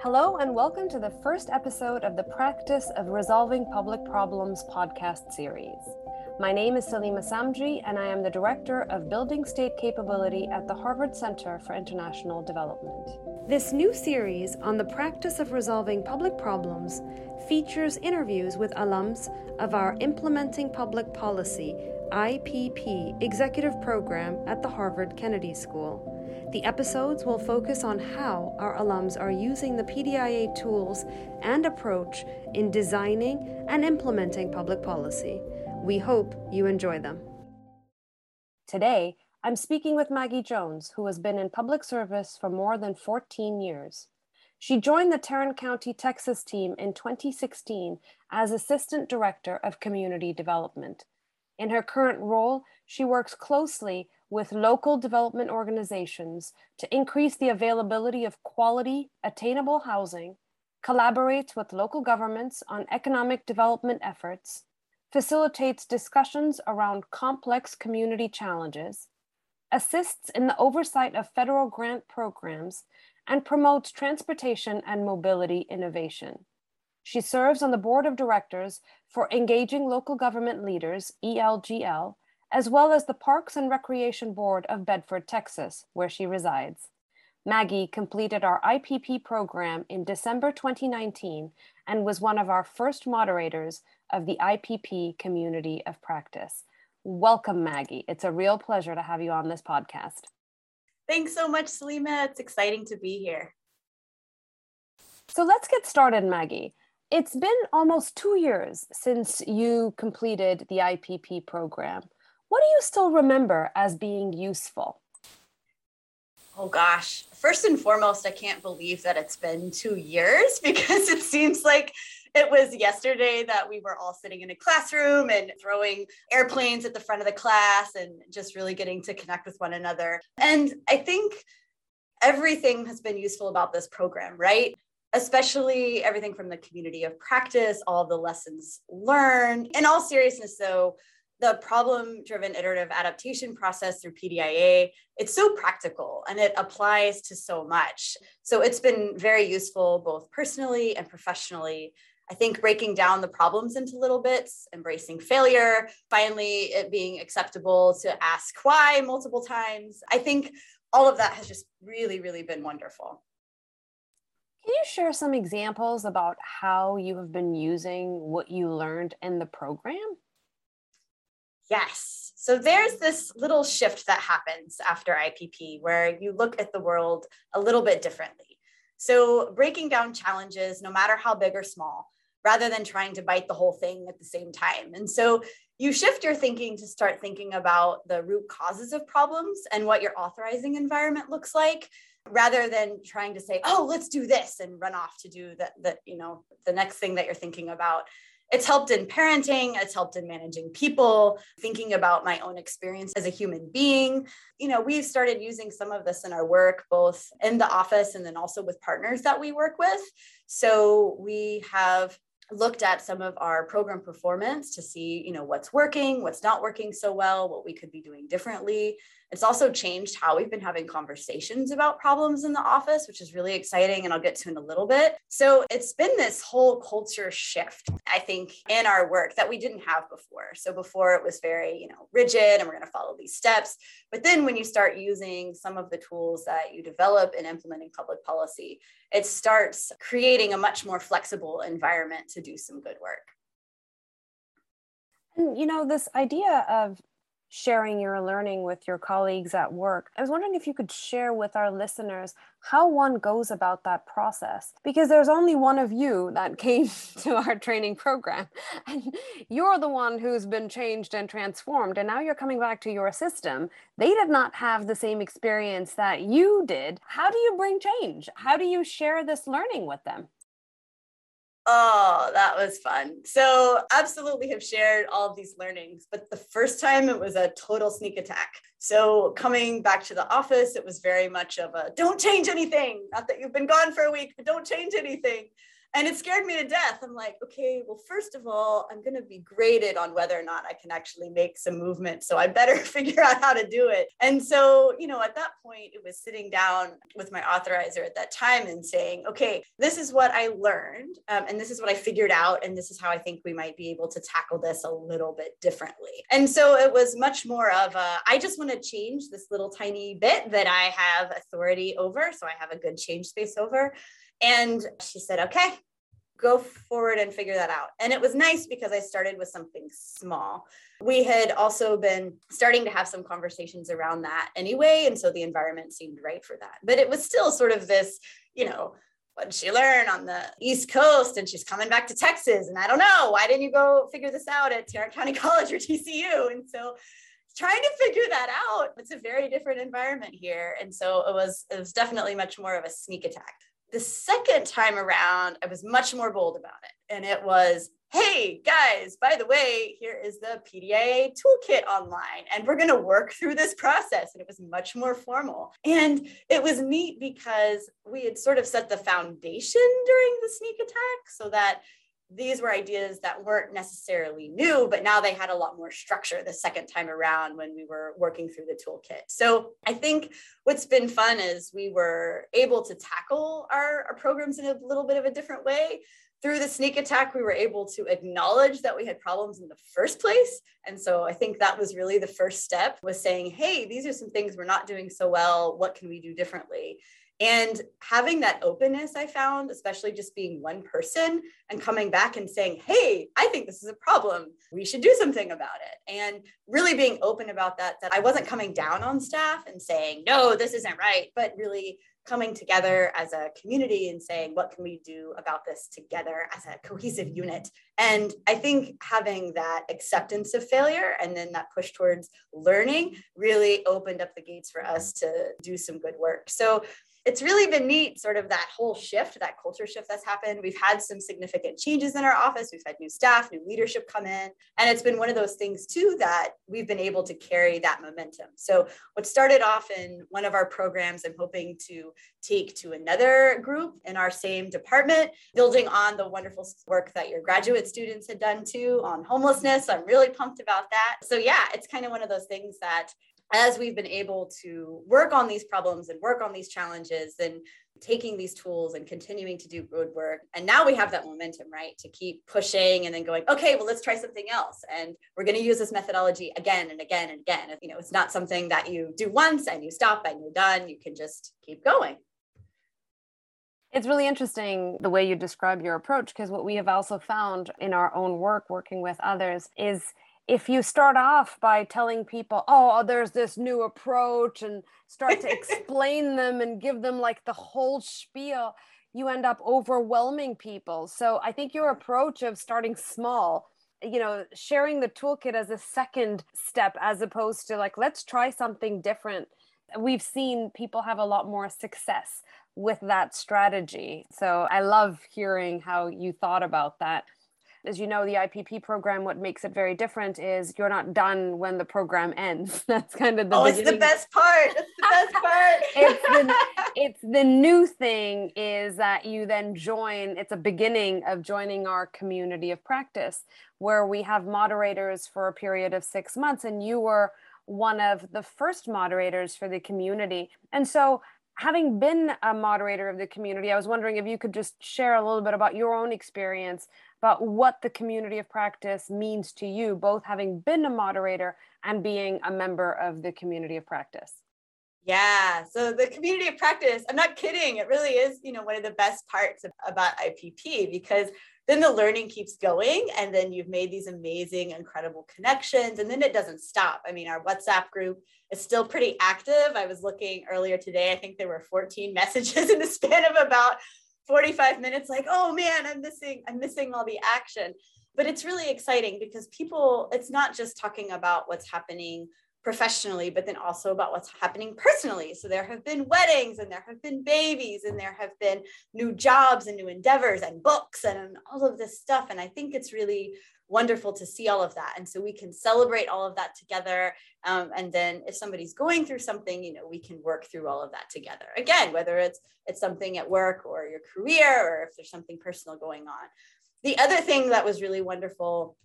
Hello, and welcome to the first episode of the Practice of Resolving Public Problems podcast series. My name is Salimah Samji, and I am the Director of Building State Capability at the Harvard Center for International Development. This new series on the practice of resolving public problems features interviews with alums of our Implementing Public Policy IPP executive program at the Harvard Kennedy School. The episodes will focus on how our alums are using the PDIA tools and approach in designing and implementing public policy. We hope you enjoy them. Today, I'm speaking with Maggie Jones, who has been in public service for more than 14 years. She joined the Tarrant County, Texas team in 2016 as Assistant Director of Community Development. In her current role, she works closely with local development organizations to increase the availability of quality, attainable housing, collaborates with local governments on economic development efforts, facilitates discussions around complex community challenges, assists in the oversight of federal grant programs, and promotes transportation and mobility innovation. She serves on the board of directors for Engaging Local Government Leaders, ELGL, as well as the Parks and Recreation Board of Bedford, Texas, where she resides. Maggie completed our IPP program in December 2019 and was one of our first moderators of the IPP Community of Practice. Welcome, Maggie. It's a real pleasure to have you on this podcast. Thanks so much, Salimah. It's exciting to be here. So let's get started, Maggie. It's been almost two years since you completed the IPP program. What do you still remember as being useful? Oh gosh. First and foremost, I can't believe that it's been two years because it seems like it was yesterday that we were all sitting in a classroom and throwing airplanes at the front of the class and just really getting to connect with one another. And I think everything has been useful about this program, right? Especially everything from the community of practice, all the lessons learned. In all seriousness, though, the problem driven iterative adaptation process through PDIA, it's so practical and it applies to so much. So it's been very useful both personally and professionally. I think breaking down the problems into little bits, embracing failure, finally it being acceptable to ask why multiple times. I think all of that has just really, really been wonderful. Can you share some examples about how you have been using what you learned in the program? Yes. So there's this little shift that happens after IPP where you look at the world a little bit differently. So breaking down challenges, no matter how big or small, rather than trying to bite the whole thing at the same time. And so you shift your thinking to start thinking about the root causes of problems and what your authorizing environment looks like rather than trying to say oh let's do this and run off to do that that you know the next thing that you're thinking about it's helped in parenting, it's helped in managing people, thinking about my own experience as a human being. You know, we've started using some of this in our work, both in the office and then also with partners that we work with. So we have looked at some of our program performance to see you know what's working what's not working so well what we could be doing differently it's also changed how we've been having conversations about problems in the office which is really exciting and i'll get to in a little bit. So it's been this whole culture shift i think in our work that we didn't have before. So before it was very you know rigid and we're going to follow these steps. But then when you start using some of the tools that you develop in implementing public policy it starts creating a much more flexible environment to do some good work. And you know, this idea of sharing your learning with your colleagues at work. I was wondering if you could share with our listeners how one goes about that process because there's only one of you that came to our training program and you're the one who's been changed and transformed and now you're coming back to your system. They did not have the same experience that you did. How do you bring change? How do you share this learning with them? Oh, that was fun. So, absolutely have shared all of these learnings, but the first time it was a total sneak attack. So, coming back to the office, it was very much of a don't change anything. Not that you've been gone for a week, but don't change anything. And it scared me to death. I'm like, okay, well, first of all, I'm going to be graded on whether or not I can actually make some movement. So I better figure out how to do it. And so, you know, at that point, it was sitting down with my authorizer at that time and saying, okay, this is what I learned. Um, and this is what I figured out. And this is how I think we might be able to tackle this a little bit differently. And so it was much more of a, I just want to change this little tiny bit that I have authority over. So I have a good change space over. And she said, okay, go forward and figure that out. And it was nice because I started with something small. We had also been starting to have some conversations around that anyway. And so the environment seemed right for that. But it was still sort of this, you know, what did she learn on the East Coast? And she's coming back to Texas. And I don't know, why didn't you go figure this out at Tarrant County College or TCU? And so trying to figure that out, it's a very different environment here. And so it was, it was definitely much more of a sneak attack the second time around, I was much more bold about it. And it was, hey, guys, by the way, here is the PDIA toolkit online, and we're going to work through this process. And it was much more formal. And it was neat because we had sort of set the foundation during the sneak attack so that these were ideas that weren't necessarily new, but now they had a lot more structure the second time around when we were working through the toolkit. So I think what's been fun is we were able to tackle our, our programs in a little bit of a different way. Through the sneak attack, we were able to acknowledge that we had problems in the first place. And so I think that was really the first step was saying, hey, these are some things we're not doing so well. What can we do differently? And having that openness, I found, especially just being one person and coming back and saying, Hey, I think this is a problem. We should do something about it. And really being open about that, that I wasn't coming down on staff and saying, No, this isn't right, but really coming together as a community and saying, What can we do about this together as a cohesive unit? And I think having that acceptance of failure and then that push towards learning really opened up the gates for us to do some good work. So it's really been neat, sort of that whole shift, that culture shift that's happened. We've had some significant changes in our office. We've had new staff, new leadership come in. And it's been one of those things, too, that we've been able to carry that momentum. So, what started off in one of our programs, I'm hoping to take to another group in our same department, building on the wonderful work that your graduate students had done too on homelessness. I'm really pumped about that. So, yeah, it's kind of one of those things that as we've been able to work on these problems and work on these challenges and taking these tools and continuing to do good work. And now we have that momentum right to keep pushing and then going okay well let's try something else. And we're going to use this methodology again and again and again. You know it's not something that you do once and you stop and you're done. You can just keep going. It's really interesting the way you describe your approach because what we have also found in our own work working with others is if you start off by telling people, oh, oh there's this new approach and start to explain them and give them like the whole spiel, you end up overwhelming people. So I think your approach of starting small, you know, sharing the toolkit as a second step as opposed to like, let's try something different. We've seen people have a lot more success with that strategy. So I love hearing how you thought about that as you know, the IPP program, what makes it very different is you're not done when the program ends. That's kind of the. Oh, beginning. it's the best part. It's the best part. it's, the, it's the new thing is that you then join. It's a beginning of joining our community of practice, where we have moderators for a period of six months, and you were one of the first moderators for the community, and so having been a moderator of the community, I was wondering if you could just share a little bit about your own experience about what the community of practice means to you, both having been a moderator and being a member of the community of practice. Yeah, so the community of practice, I'm not kidding. It really is, you know, one of the best parts about IPP because then the learning keeps going and then you've made these amazing, incredible connections and then it doesn't stop. I mean, our WhatsApp group is still pretty active. I was looking earlier today, I think there were 14 messages in the span of about 45 minutes like oh man i'm missing i'm missing all the action. But it's really exciting because people it's not just talking about what's happening professionally but then also about what's happening personally. So there have been weddings and there have been babies and there have been new jobs and new endeavors and books and all of this stuff. And i think it's really wonderful to see all of that. And so we can celebrate all of that together. Um, and then if somebody's going through something, you know, we can work through all of that together. Again, whether it's it's something at work or your career, or if there's something personal going on. The other thing that was really wonderful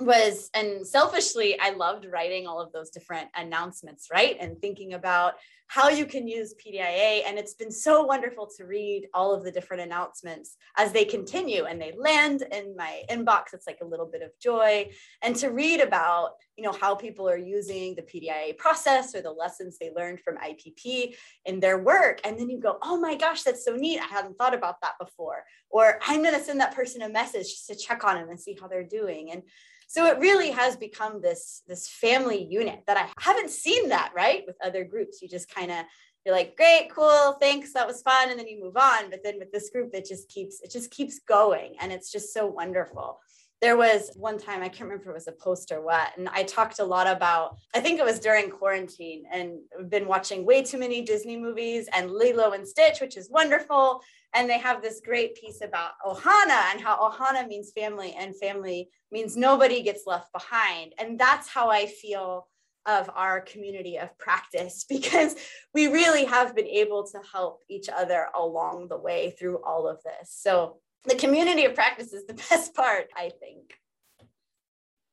was and selfishly i loved writing all of those different announcements right and thinking about how you can use pdia and it's been so wonderful to read all of the different announcements as they continue and they land in my inbox. It's like a little bit of joy. And to read about you know how people are using the pdia process or the lessons they learned from ipp in their work and then you go oh my gosh that's so neat. I hadn't thought about that before. Or i'm going to send that person a message just to check on them and see how they're doing. And so it really has become this this family unit that i haven't seen that right with other groups. You just kind of you're like great cool thanks that was fun and then you move on. But then with this group it just keeps it just keeps going and it's just so wonderful. There was one time i can't remember if it was a post or what and i talked a lot about i think it was during quarantine and been watching way too many disney movies and lilo and stitch which is wonderful and they have this great piece about ohana and how ohana means family and family means nobody gets left behind and that's how i feel of our community of practice because we really have been able to help each other along the way through all of this. So the community of practice is the best part i think.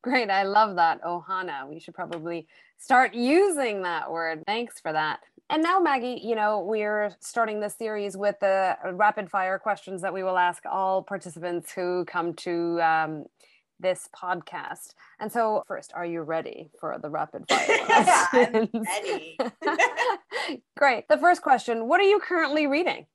Great i love that ohana. We should probably start using that word. Thanks for that. And now, Maggie, you know, we're starting this series with the rapid fire questions that we will ask all participants who come to um, this podcast. And so, first, are you ready for the rapid fire? I'm ready. Great. The first question What are you currently reading?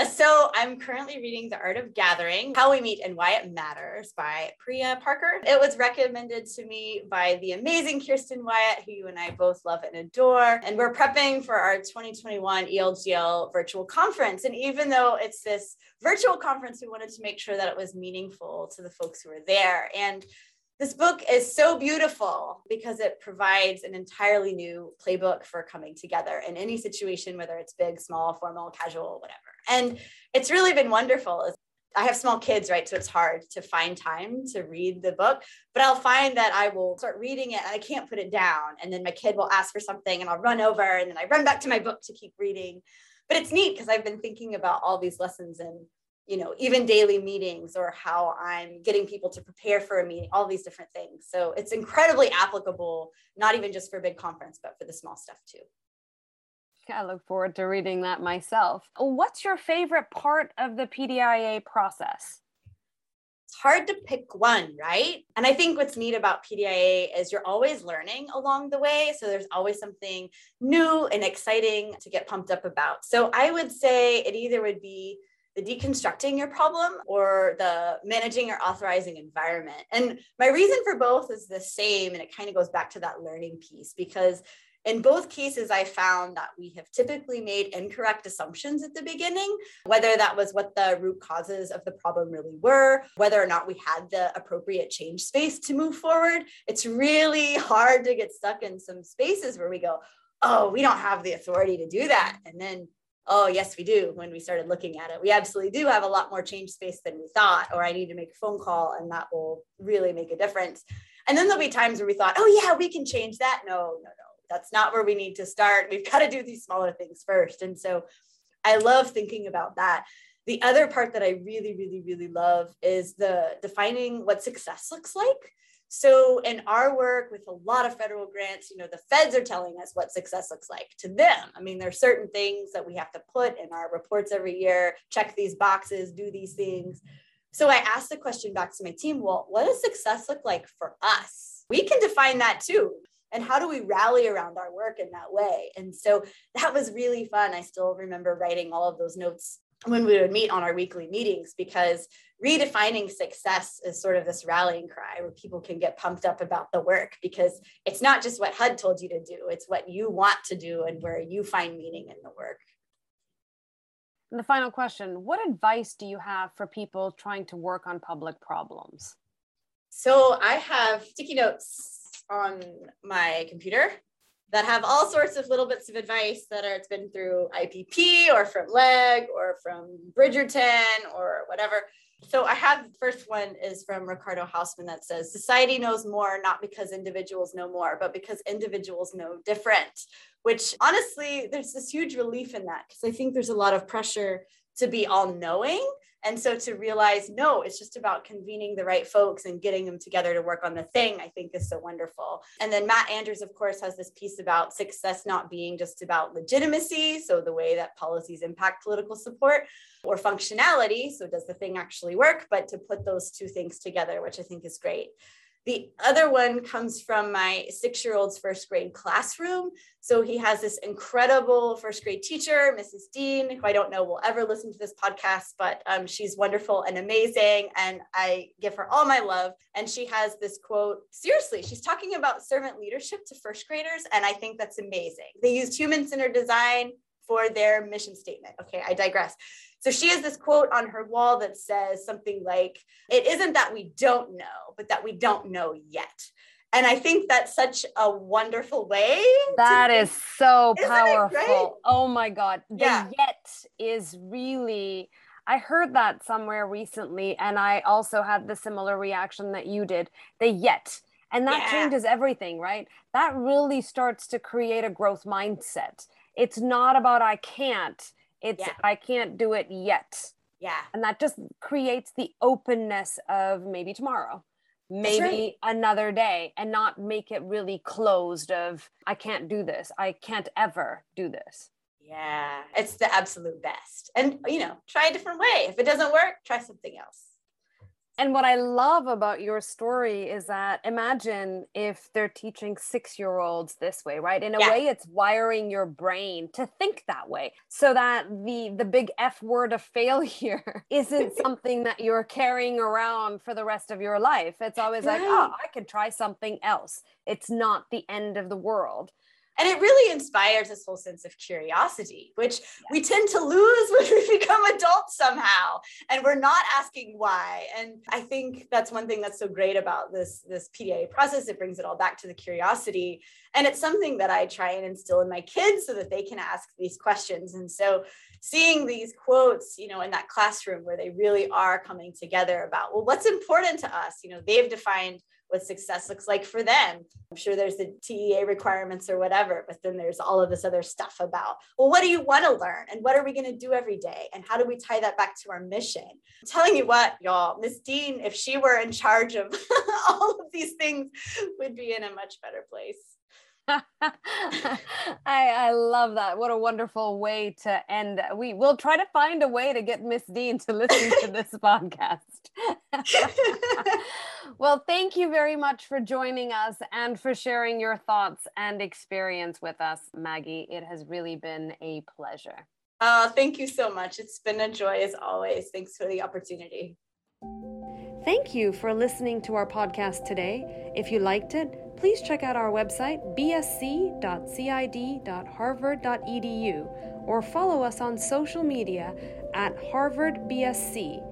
Uh, so I'm currently reading The Art of Gathering, How We Meet and Why It Matters by Priya Parker. It was recommended to me by the amazing Kirsten Wyatt, who you and I both love and adore. And we're prepping for our 2021 ELGL virtual conference. And even though it's this virtual conference, we wanted to make sure that it was meaningful to the folks who are there. And this book is so beautiful because it provides an entirely new playbook for coming together in any situation, whether it's big, small, formal, casual, whatever. And it's really been wonderful. I have small kids, right? So it's hard to find time to read the book, but I'll find that I will start reading it and I can't put it down. And then my kid will ask for something and I'll run over and then I run back to my book to keep reading. But it's neat because I've been thinking about all these lessons and you know even daily meetings or how i'm getting people to prepare for a meeting all these different things so it's incredibly applicable not even just for a big conference but for the small stuff too I look forward to reading that myself. What's your favorite part of the PDIA process? It's hard to pick one, right? And I think what's neat about PDIA is you're always learning along the way. So there's always something new and exciting to get pumped up about. So I would say it either would be the deconstructing your problem or the managing or authorizing environment. And my reason for both is the same. And it kind of goes back to that learning piece because in both cases, I found that we have typically made incorrect assumptions at the beginning, whether that was what the root causes of the problem really were, whether or not we had the appropriate change space to move forward. It's really hard to get stuck in some spaces where we go, oh, we don't have the authority to do that. And then, oh, yes, we do. When we started looking at it, we absolutely do have a lot more change space than we thought, or I need to make a phone call and that will really make a difference. And then there'll be times where we thought, oh, yeah, we can change that. No, no, no that's not where we need to start. We've got to do these smaller things first. And so I love thinking about that. The other part that I really, really, really love is the defining what success looks like. So in our work with a lot of federal grants, you know, the feds are telling us what success looks like to them. I mean, there are certain things that we have to put in our reports every year, check these boxes, do these things. So I asked the question back to my team, well, what does success look like for us? We can define that too and how do we rally around our work in that way and so that was really fun i still remember writing all of those notes when we would meet on our weekly meetings because redefining success is sort of this rallying cry where people can get pumped up about the work because it's not just what HUD told you to do, it's what you want to do and where you find meaning in the work. And the final question What advice do you have for people trying to work on public problems? So I have sticky notes on my computer that have all sorts of little bits of advice that are it's been through IPP or from LEG or from Bridgerton or whatever. So I have the first one is from Ricardo Hausmann that says society knows more not because individuals know more, but because individuals know different. Which honestly, there's this huge relief in that because I think there's a lot of pressure to be all knowing and so to realize, no, it's just about convening the right folks and getting them together to work on the thing, I think is so wonderful. And then Matt Andrews, of course, has this piece about success not being just about legitimacy. So the way that policies impact political support or functionality. So does the thing actually work? But to put those two things together, which I think is great. The other one comes from my six year old's first grade classroom. So he has this incredible first grade teacher, Mrs. Dean, who I don't know will ever listen to this podcast, but um, she's wonderful and amazing. And I give her all my love. And she has this quote seriously, she's talking about servant leadership to first graders. And I think that's amazing. They used human centered design for their mission statement. Okay, I digress. So she has this quote on her wall that says something like, It isn't that we don't know, but that we don't know yet. And I think that's such a wonderful way. That is so powerful. Oh my God. The yeah. yet is really, I heard that somewhere recently, and I also had the similar reaction that you did. The yet. And that yeah. changes everything, right? That really starts to create a growth mindset. It's not about I can't, it's yeah. I can't do it yet. Yeah. And that just creates the openness of maybe tomorrow, maybe right. another day, and not make it really closed of I can't do this. I can't ever do this. Yeah. It's the absolute best. And you know, try a different way. If it doesn't work, try something else. And what I love about your story is that imagine if they're teaching six year olds this way, right? In a yeah. way, it's wiring your brain to think that way so that the, the big F word of failure isn't something that you're carrying around for the rest of your life. It's always right. like, oh, I could try something else. It's not the end of the world. And it really inspires this whole sense of curiosity, which we tend to lose when we become adults somehow. And we're not asking why. And I think that's one thing that's so great about this, this PDIA process. It brings it all back to the curiosity. And it's something that I try and instill in my kids so that they can ask these questions. And so seeing these quotes, you know, in that classroom where they really are coming together about, well, what's important to us? You know, they've defined what success looks like for them. I'm sure there's the TEA requirements or whatever, but then there's all of this other stuff about, well, what do you want to learn? And what are we going to do every day? And how do we tie that back to our mission? I'm telling you what, y'all, Miss Dean, if she were in charge of all of these things, would be in a much better place. I, I love that. What a wonderful way to end. We will try to find a way to get Miss Dean to listen to this podcast. well, thank you very much for joining us and for sharing your thoughts and experience with us, Maggie. It has really been a pleasure. Uh, thank you so much. It's been a joy as always. Thanks for the opportunity. Thank you for listening to our podcast today. If you liked it, please check out our website, bsc.cid.harvard.edu, or follow us on social media at Harvard BSc.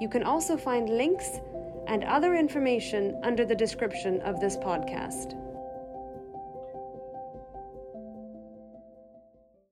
You can also find links and other information under the description of this podcast.